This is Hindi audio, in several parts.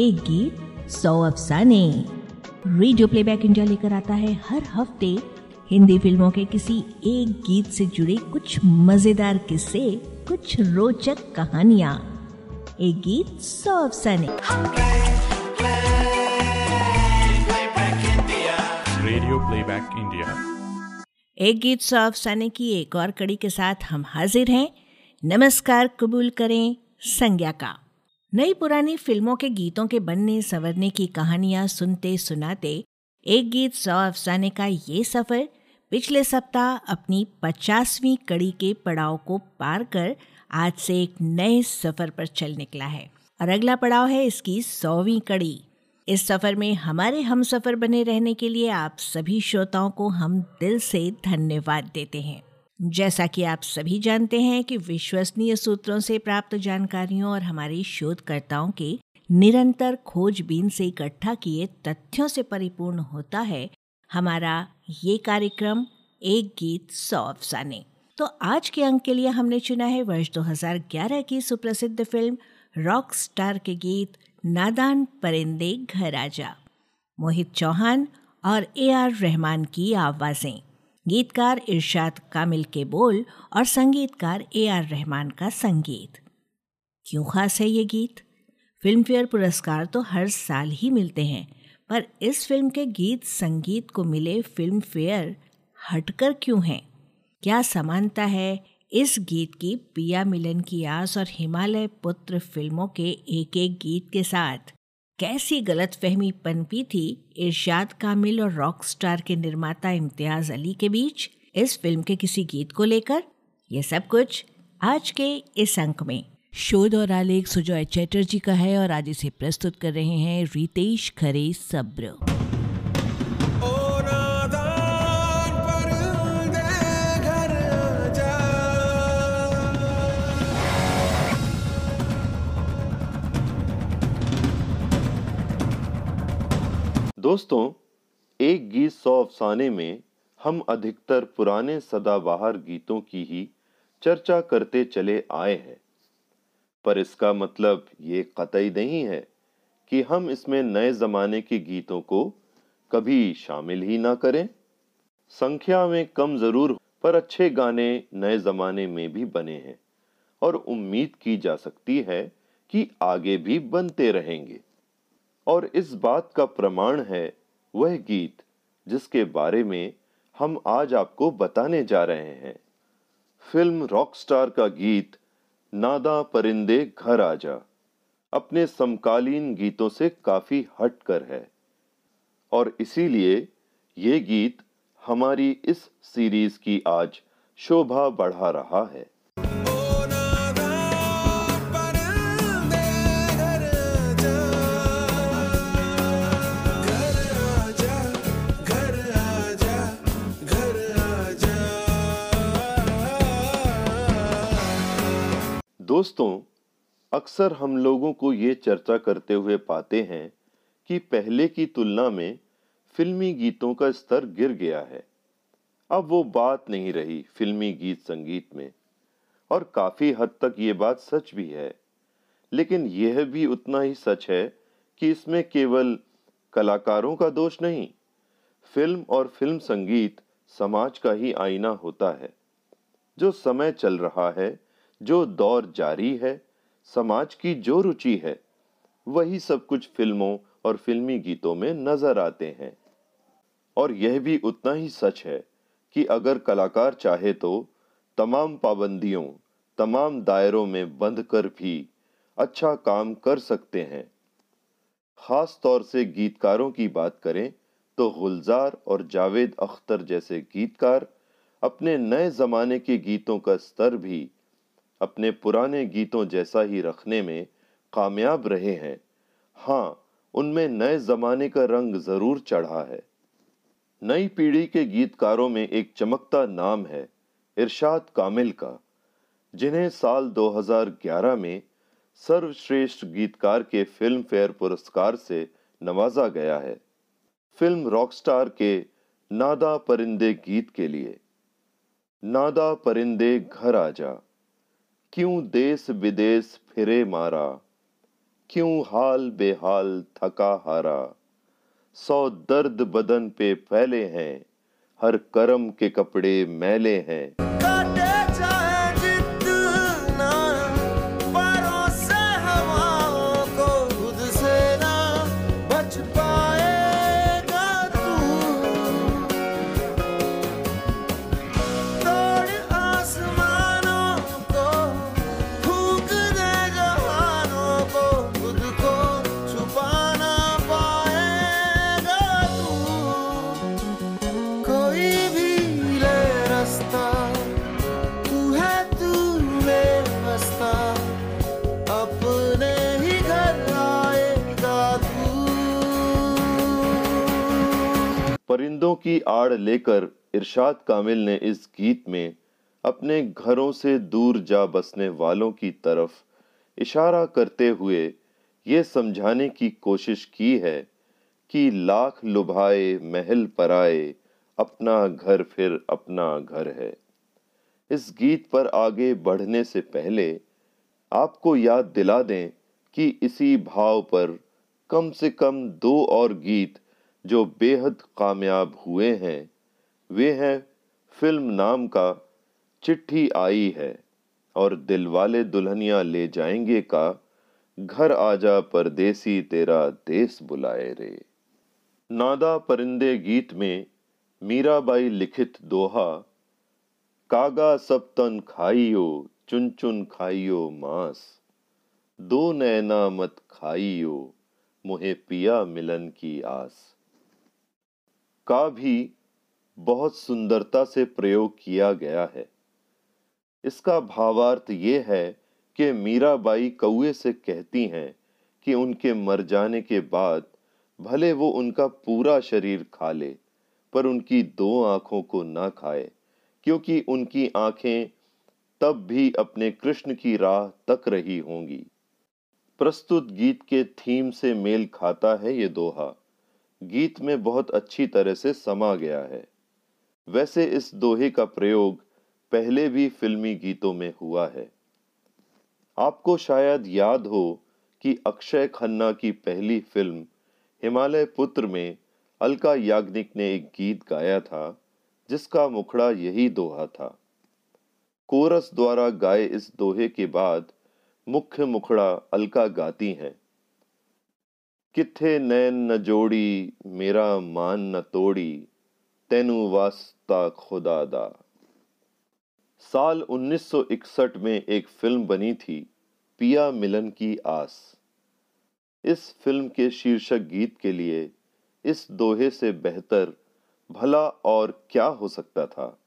एक गीत सौ अफसाने। रेडियो प्लेबैक इंडिया लेकर आता है हर हफ़्ते हिंदी फ़िल्मों के किसी एक गीत से जुड़े कुछ मज़ेदार किस्से कुछ रोचक कहानियाँ। एक गीत सौ अफसाने। रेडियो प्लेबैक इंडिया एक गीत सौ अफसाने की एक और कड़ी के साथ हम हाजिर हैं। नमस्कार कबूल करें संज्ञा का। नई पुरानी फ़िल्मों के गीतों के बनने संवरने की कहानियाँ सुनते सुनाते एक गीत सौ अफसाने का ये सफ़र पिछले सप्ताह अपनी पचासवीं कड़ी के पड़ाव को पार कर आज से एक नए सफ़र पर चल निकला है। और अगला पड़ाव है इसकी सौवीं कड़ी। इस सफ़र में हमारे हम सफ़र बने रहने के लिए आप सभी श्रोताओं को हम दिल से धन्यवाद देते हैं। जैसा कि आप सभी जानते हैं कि विश्वसनीय सूत्रों से प्राप्त जानकारियों और हमारे शोधकर्ताओं के निरंतर खोजबीन से इकट्ठा किए तथ्यों से परिपूर्ण होता है हमारा ये कार्यक्रम एक गीत सौ अफसाने। तो आज के अंक के लिए हमने चुना है वर्ष 2011 की सुप्रसिद्ध फ़िल्म रॉक स्टार के गीत नादान परिंदे घर आजा मोहित चौहान और ए आर रहमान की आवाज़ें। गीतकार इरशाद कामिल के बोल और संगीतकार ए आर रहमान का संगीत। क्यों खास है ये गीत? फ़िल्म फेयर पुरस्कार तो हर साल ही मिलते हैं, पर इस फ़िल्म के गीत संगीत को मिले फ़िल्म फेयर हटकर क्यों हैं? क्या समानता है इस गीत की पिया मिलन की आस और हिमालय पुत्र फ़िल्मों के एक एक गीत के साथ? कैसी गलत फहमी पनपी थी इर्शाद कामिल और रॉक स्टार के निर्माता इम्तियाज़ अली के बीच, इस फ़िल्म के किसी गीत को लेकर? यह सब कुछ आज के इस अंक में। शोध और आलेख सुजॉय चैटर्जी का है और आज इसे प्रस्तुत कर रहे हैं रितेश खरे सब्र। दोस्तों, एक गीत सौ अफसाने में हम अधिकतर पुराने सदाबहार गीतों की ही चर्चा करते चले आए हैं। पर इसका मतलब ये कतई नहीं है कि हम इसमें नए जमाने के गीतों को कभी शामिल ही ना करें। संख्या में कम ज़रूर, पर अच्छे गाने नए जमाने में भी बने हैं और उम्मीद की जा सकती है कि आगे भी बनते रहेंगे। और इस बात का प्रमाण है, वह गीत, जिसके बारे में हम आज आपको बताने जा रहे हैं। फ़िल्म रॉकस्टार का गीत, नादा परिंदे घर आजा। अपने समकालीन गीतों से काफ़ी हटकर है। और इसीलिए ये गीत हमारी इस सीरीज़ की आज शोभा बढ़ा रहा है। दोस्तों, अक्सर हम लोगों को ये चर्चा करते हुए पाते हैं कि पहले की तुलना में फिल्मी गीतों का स्तर गिर गया है। अब वो बात नहीं रही फिल्मी गीत संगीत में, और काफ़ी हद तक ये बात सच भी है। लेकिन यह भी उतना ही सच है कि इसमें केवल कलाकारों का दोष नहीं, फ़िल्म और फ़िल्म संगीत समाज का ही आईना होता है। जो समय चल रहा है जो दौर जारी है, समाज की जो रुचि है, वही सब कुछ फ़िल्मों और फिल्मी गीतों में नज़र आते हैं। और यह भी उतना ही सच है कि अगर कलाकार चाहे तो तमाम पाबंदियों, तमाम दायरों में बंध कर भी अच्छा काम कर सकते हैं। खास तौर से गीतकारों की बात करें तो गुलजार और जावेद अख्तर जैसे गीतकार अपने नए जमाने के गीतों का स्तर भी अपने पुराने गीतों जैसा ही रखने में कामयाब रहे हैं। हाँ उनमें नए जमाने का रंग ज़रूर चढ़ा है। नई पीढ़ी के गीतकारों में एक चमकता नाम है, इरशाद कामिल का, जिन्हें साल 2011 में सर्वश्रेष्ठ गीतकार के फ़िल्म फेयर पुरस्कार से नवाजा गया है। फ़िल्म रॉकस्टार के नादा परिंदे गीत के लिए। नादा परिंदे घर आजा क्यों देश विदेश फिरे मारा? क्यों हाल बेहाल थका हारा? सौ दर्द बदन पे फैले हैं, हर कर्म के कपड़े मैले हैं। की आड़ लेकर इरशाद कामिल ने इस गीत में अपने घरों से दूर जा बसने वालों की तरफ़ इशारा करते हुए ये समझाने की कोशिश की है कि लाख लुभाए, महल पर आए अपना घर फिर अपना घर है। इस गीत पर आगे बढ़ने से पहले आपको याद दिला दें कि इसी भाव पर कम से कम दो और गीत जो बेहद कामयाब हुए हैं, वे हैं फ़िल्म नाम का चिट्ठी आई है और दिलवाले दुल्हनिया ले जाएँगे का, घर आजा परदेसी तेरा देश बुलाए रे। नादा परिंदे गीत में मीराबाई लिखित दोहा, कागा सब तन खाइयो, चुन चुन खाइयो मांस, दो नैना मत खाइयो, मुहे पिया मिलन की आस। का भी बहुत सुंदरता से प्रयोग किया गया है। इसका भावार्थ ये है कि मीराबाई कौए से कहती हैं कि उनके मर जाने के बाद भले वो उनका पूरा शरीर खा ले, पर उनकी दो आँखों को ना खाए, क्योंकि उनकी आँखें तब भी अपने कृष्ण की राह तक रही होंगी। प्रस्तुत गीत के थीम से मेल खाता है ये दोहा। गीत में बहुत अच्छी तरह से समा गया है। वैसे इस दोहे का प्रयोग पहले भी फिल्मी गीतों में हुआ है। आपको शायद याद हो कि अक्षय खन्ना की पहली फ़िल्म हिमालय पुत्र में अलका याग्निक ने एक गीत गाया था, जिसका मुखड़ा यही दोहा था। कोरस द्वारा गाए इस दोहे के बाद मुख्य मुखड़ा अलका गाती हैं। किथे नैन न जोड़ी, मेरा मान न तोड़ी, तेनु वास्ता खुदा दा। साल 1961 में एक फ़िल्म बनी थी, पिया मिलन की आस। इस फ़िल्म के शीर्षक गीत के लिए इस दोहे से बेहतर, भला और क्या हो सकता था।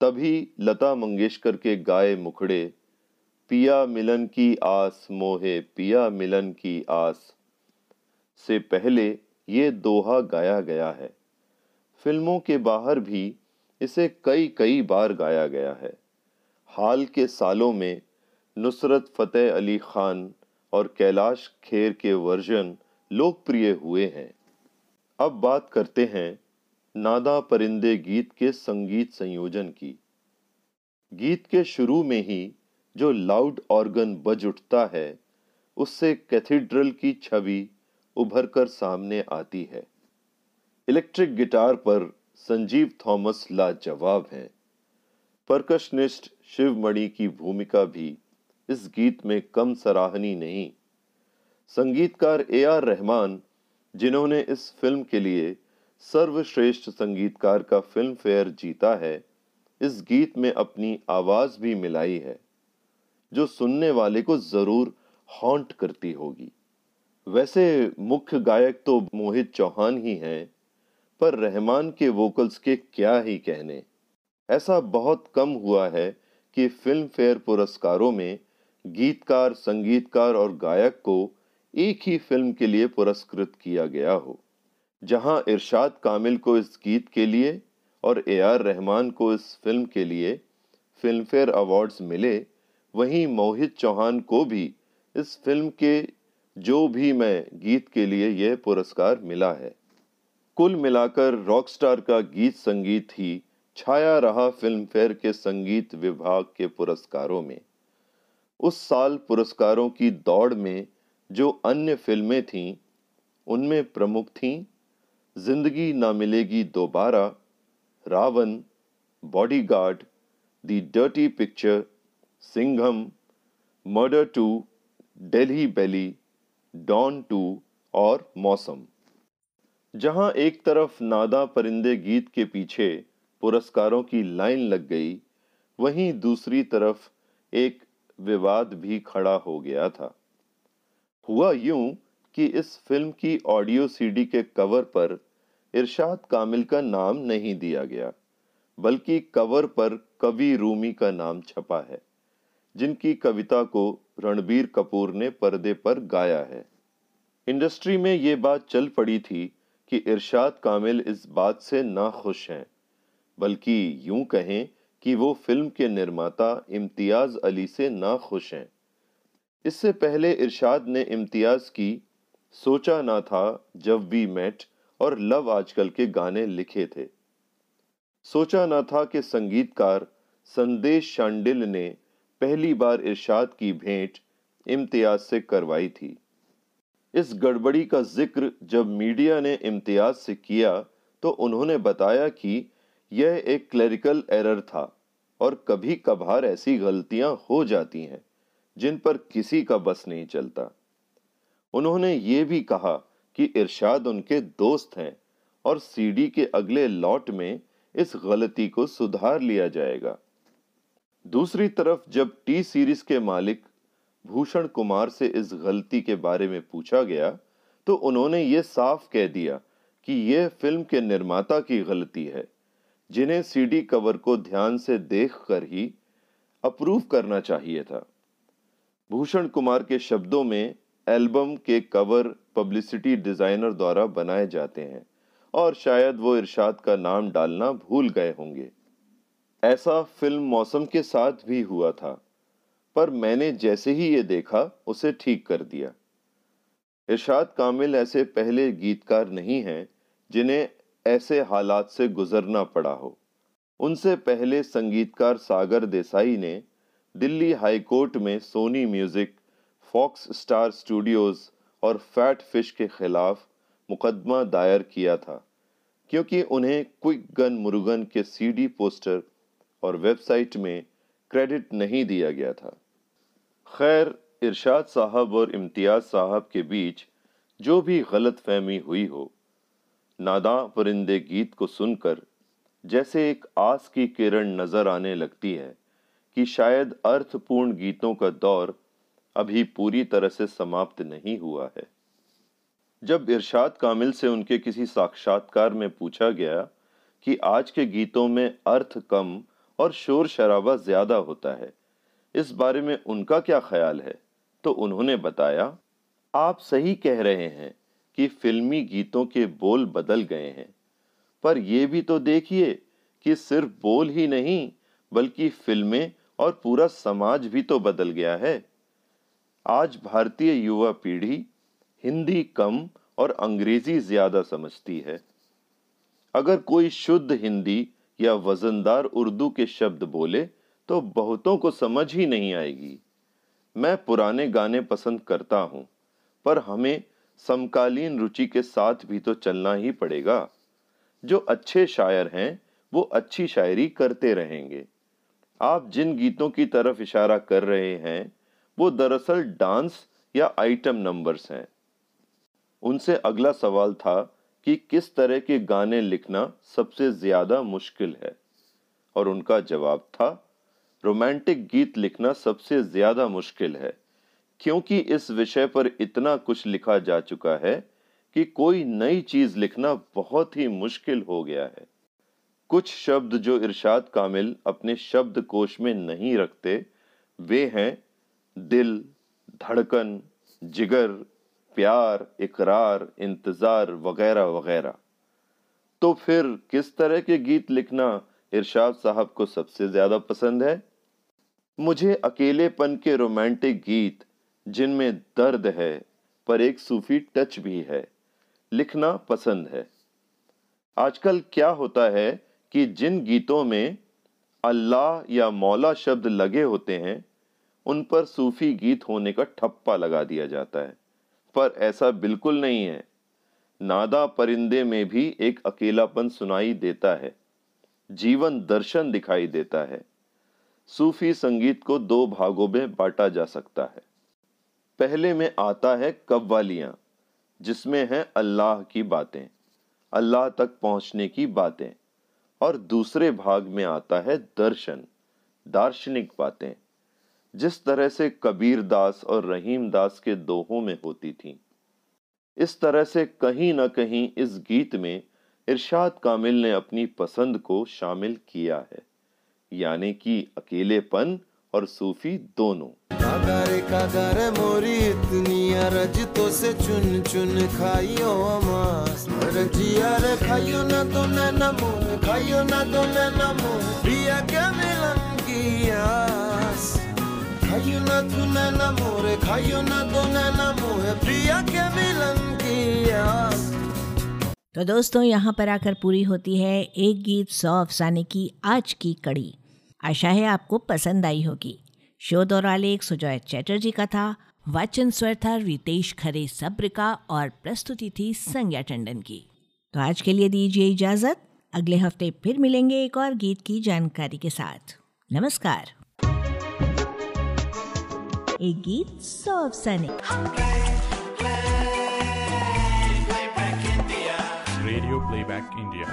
तभी लता मंगेशकर के गाए मुखड़े, पिया मिलन की आस, मोहे पिया मिलन की आस। से पहले ये दोहा गाया गया है। फ़िल्मों के बाहर भी इसे कई कई बार गाया गया है। हाल के सालों में नुसरत फतेह अली खान और कैलाश खेर के वर्जन लोकप्रिय हुए हैं। अब बात करते हैं नादा परिंदे गीत के संगीत संयोजन की। गीत के शुरू में ही जो लाउड ऑर्गन बज उठता है, उससे कैथीड्रल की छवि उभर कर सामने आती है। इलेक्ट्रिक गिटार पर संजीव थॉमस लाजवाब हैं। परकशनिस्ट शिवमणि की भूमिका भी इस गीत में कम सराहनी नहीं। संगीतकार ए आर रहमान, जिन्होंने इस फ़िल्म के लिए सर्वश्रेष्ठ संगीतकार का फ़िल्म फेयर जीता है, इस गीत में अपनी आवाज़ भी मिलाई है, जो सुनने वाले को ज़रूर हॉन्ट करती होगी। वैसे मुख्य गायक तो मोहित चौहान ही हैं, पर रहमान के वोकल्स के क्या ही कहने। ऐसा बहुत कम हुआ है कि फ़िल्म फेयर पुरस्कारों में गीतकार, संगीतकार और गायक को एक ही फ़िल्म के लिए पुरस्कृत किया गया हो, जहाँ इरशाद कामिल को इस गीत के लिए और ए आर रहमान को इस फ़िल्म के लिए फ़िल्म फेयर अवार्ड्स मिले, वहीं मोहित चौहान को भी इस फ़िल्म के जो भी मैं गीत के लिए यह पुरस्कार मिला है। कुल मिलाकर रॉकस्टार का गीत संगीत ही छाया रहा फ़िल्म फेयर के संगीत विभाग के पुरस्कारों में। उस साल पुरस्कारों की दौड़ में जो अन्य फ़िल्में थीं, उनमें प्रमुख थीं, Zindagi Na Milegi Dobara, Raavan, bodyguard, the dirty picture, Singham, murder two Delhi belly don two और मौसम। जहाँ एक तरफ़ नादा परिंदे गीत के पीछे पुरस्कारों की लाइन लग गई, वहीं दूसरी तरफ़ एक विवाद भी खड़ा हो गया था। हुआ यूँ कि इस फ़िल्म की ऑडियो सीडी के कवर पर इरशाद कामिल का नाम नहीं दिया गया, बल्कि कवर पर कवि रूमी का नाम छपा है। जिनकी कविता को रणबीर कपूर ने पर्दे पर गाया है। इंडस्ट्री में ये बात चल पड़ी थी कि इरशाद कामिल इस बात से ना खुश हैं, बल्कि यूँ कहें कि वो फ़िल्म के निर्माता इम्तियाज़ अली से ना खुश हैं। इससे पहले इरशाद ने इम्तियाज़ की सोचा ना था जब वी मेट और लव आजकल के गाने लिखे थे। सोचा ना था कि संगीतकार संदेश शांडिल ने पहली बार इरशाद की भेंट इम्तियाज़ से करवाई थी। इस गड़बड़ी का ज़िक्र जब मीडिया ने इम्तियाज़ से किया तो उन्होंने बताया कि यह एक क्लरिकल एरर था और कभी कभार ऐसी गलतियाँ हो जाती हैं, जिन पर किसी का बस नहीं चलता। उन्होंने ये भी कहा कि इरशाद उनके दोस्त हैं और सीडी के अगले लॉट में इस गलती को सुधार लिया जाएगा। दूसरी तरफ़, जब टी सीरीज़ के मालिक भूषण कुमार से इस गलती के बारे में पूछा गया तो उन्होंने ये साफ़ कह दिया कि यह फ़िल्म के निर्माता की गलती है, जिन्हें सीडी कवर को ध्यान से देखकर ही अप्रूव करना चाहिए था। भूषण कुमार के शब्दों में एल्बम के कवर पब्लिसिटी डिज़ाइनर द्वारा बनाए जाते हैं, और शायद वो इरशाद का नाम डालना भूल गए होंगे। ऐसा फ़िल्म मौसम के साथ भी हुआ था, पर मैंने जैसे ही ये देखा, उसे ठीक कर दिया। इरशाद कामिल ऐसे पहले गीतकार नहीं हैं, जिन्हें ऐसे हालात से गुजरना पड़ा हो। उनसे पहले संगीतकार सागर देसाई ने दिल्ली हाई कोर्ट में Sony music, Fox star studios और फैट फ़िश के खिलाफ मुकदमा दायर किया था, क्योंकि उन्हें क्विक गन मुरुगन के सीडी पोस्टर और वेबसाइट में क्रेडिट नहीं दिया गया था। खैर, इरशाद साहब और इम्तियाज़ साहब के बीच जो भी गलत फहमी हुई हो नादा परिंदे गीत को सुनकर जैसे एक आस की किरण नज़र आने लगती है कि शायद अर्थपूर्ण गीतों का दौर अभी पूरी तरह से समाप्त नहीं हुआ है। जब इरशाद कामिल से उनके किसी साक्षात्कार में पूछा गया कि आज के गीतों में अर्थ कम और शोर शराबा ज़्यादा होता है। इस बारे में उनका क्या ख्याल है? तो उन्होंने बताया, आप सही कह रहे हैं कि फिल्मी गीतों के बोल बदल गए हैं। पर यह भी तो देखिए कि सिर्फ़ बोल ही नहीं, बल्कि फ़िल्में और पूरा समाज भी तो बदल गया है। आज भारतीय युवा पीढ़ी हिंदी कम और अंग्रेज़ी ज़्यादा समझती है। अगर कोई शुद्ध हिंदी या वजनदार उर्दू के शब्द बोले तो बहुतों को समझ ही नहीं आएगी। मैं पुराने गाने पसंद करता हूँ, पर हमें समकालीन रुचि के साथ भी तो चलना ही पड़ेगा। जो अच्छे शायर हैं, वो अच्छी शायरी करते रहेंगे। आप जिन गीतों की तरफ़ इशारा कर रहे हैं, वो दरअसल डांस या आइटम नंबर्स हैं। उनसे अगला सवाल था कि किस तरह के गाने लिखना सबसे ज़्यादा मुश्किल है। और उनका जवाब था, रोमांटिक गीत लिखना सबसे ज़्यादा मुश्किल है, क्योंकि इस विषय पर इतना कुछ लिखा जा चुका है कि कोई नई चीज़ लिखना बहुत ही मुश्किल हो गया है। कुछ शब्द जो इरशाद कामिल अपने शब्द कोश में नहीं रखते, वे हैं दिल, धड़कन, जिगर प्यार, इकरार, इंतज़ार वगैरह वगैरह। तो फिर किस तरह के गीत लिखना इरशाद साहब को सबसे ज़्यादा पसंद है? मुझे अकेलेपन के रोमांटिक गीत, जिनमें दर्द है, पर एक सूफी टच भी है, लिखना पसंद है। आजकल क्या होता है कि जिन गीतों में अल्लाह या मौला शब्द लगे होते हैं, उन पर सूफी गीत होने का ठप्पा लगा दिया जाता है। पर ऐसा बिल्कुल नहीं है। नादा परिंदे में भी एक अकेलापन सुनाई देता है। जीवन दर्शन दिखाई देता है। सूफी संगीत को दो भागों में बांटा जा सकता है। पहले में आता है कव्वालियाँ जिसमें है अल्लाह की बातें, अल्लाह तक पहुँचने की बातें, और दूसरे भाग में आता है दर्शन, दार्शनिक बातें। जिस तरह से कबीर दास और रहीम दास के दोहों में होती थी, इस तरह से कहीं ना कहीं इस गीत में इरशाद कामिल ने अपनी पसंद को शामिल किया है, यानी कि अकेलेपन और सूफी दोनों। मोरी, इतनी तो से चुन चुन खाइयो अमास। रजिया रे खाइयो ना तो खाइयो ना तो प्रिया क्या खाइयो ना तू नैना मोरे, खाइयो ना तो नैना मोह, प्रिया क्या मिलन की आस तो दोस्तों, यहाँ पर आकर पूरी होती है एक गीत सौ अफसाने की आज की कड़ी। आशा है आपको पसंद आई होगी। शोध और आलेख सुजॉय चैटर्जी का था, वाचन स्वर था रितेश खरे सब्र का और प्रस्तुति थी संज्ञा टंडन की। तो आज के लिए दीजिए इजाज़त। अगले हफ़्ते फिर मिलेंगे एक और गीत की जानकारी के साथ। नमस्कार। एक गीत सौ अफसाने Radio Playback India.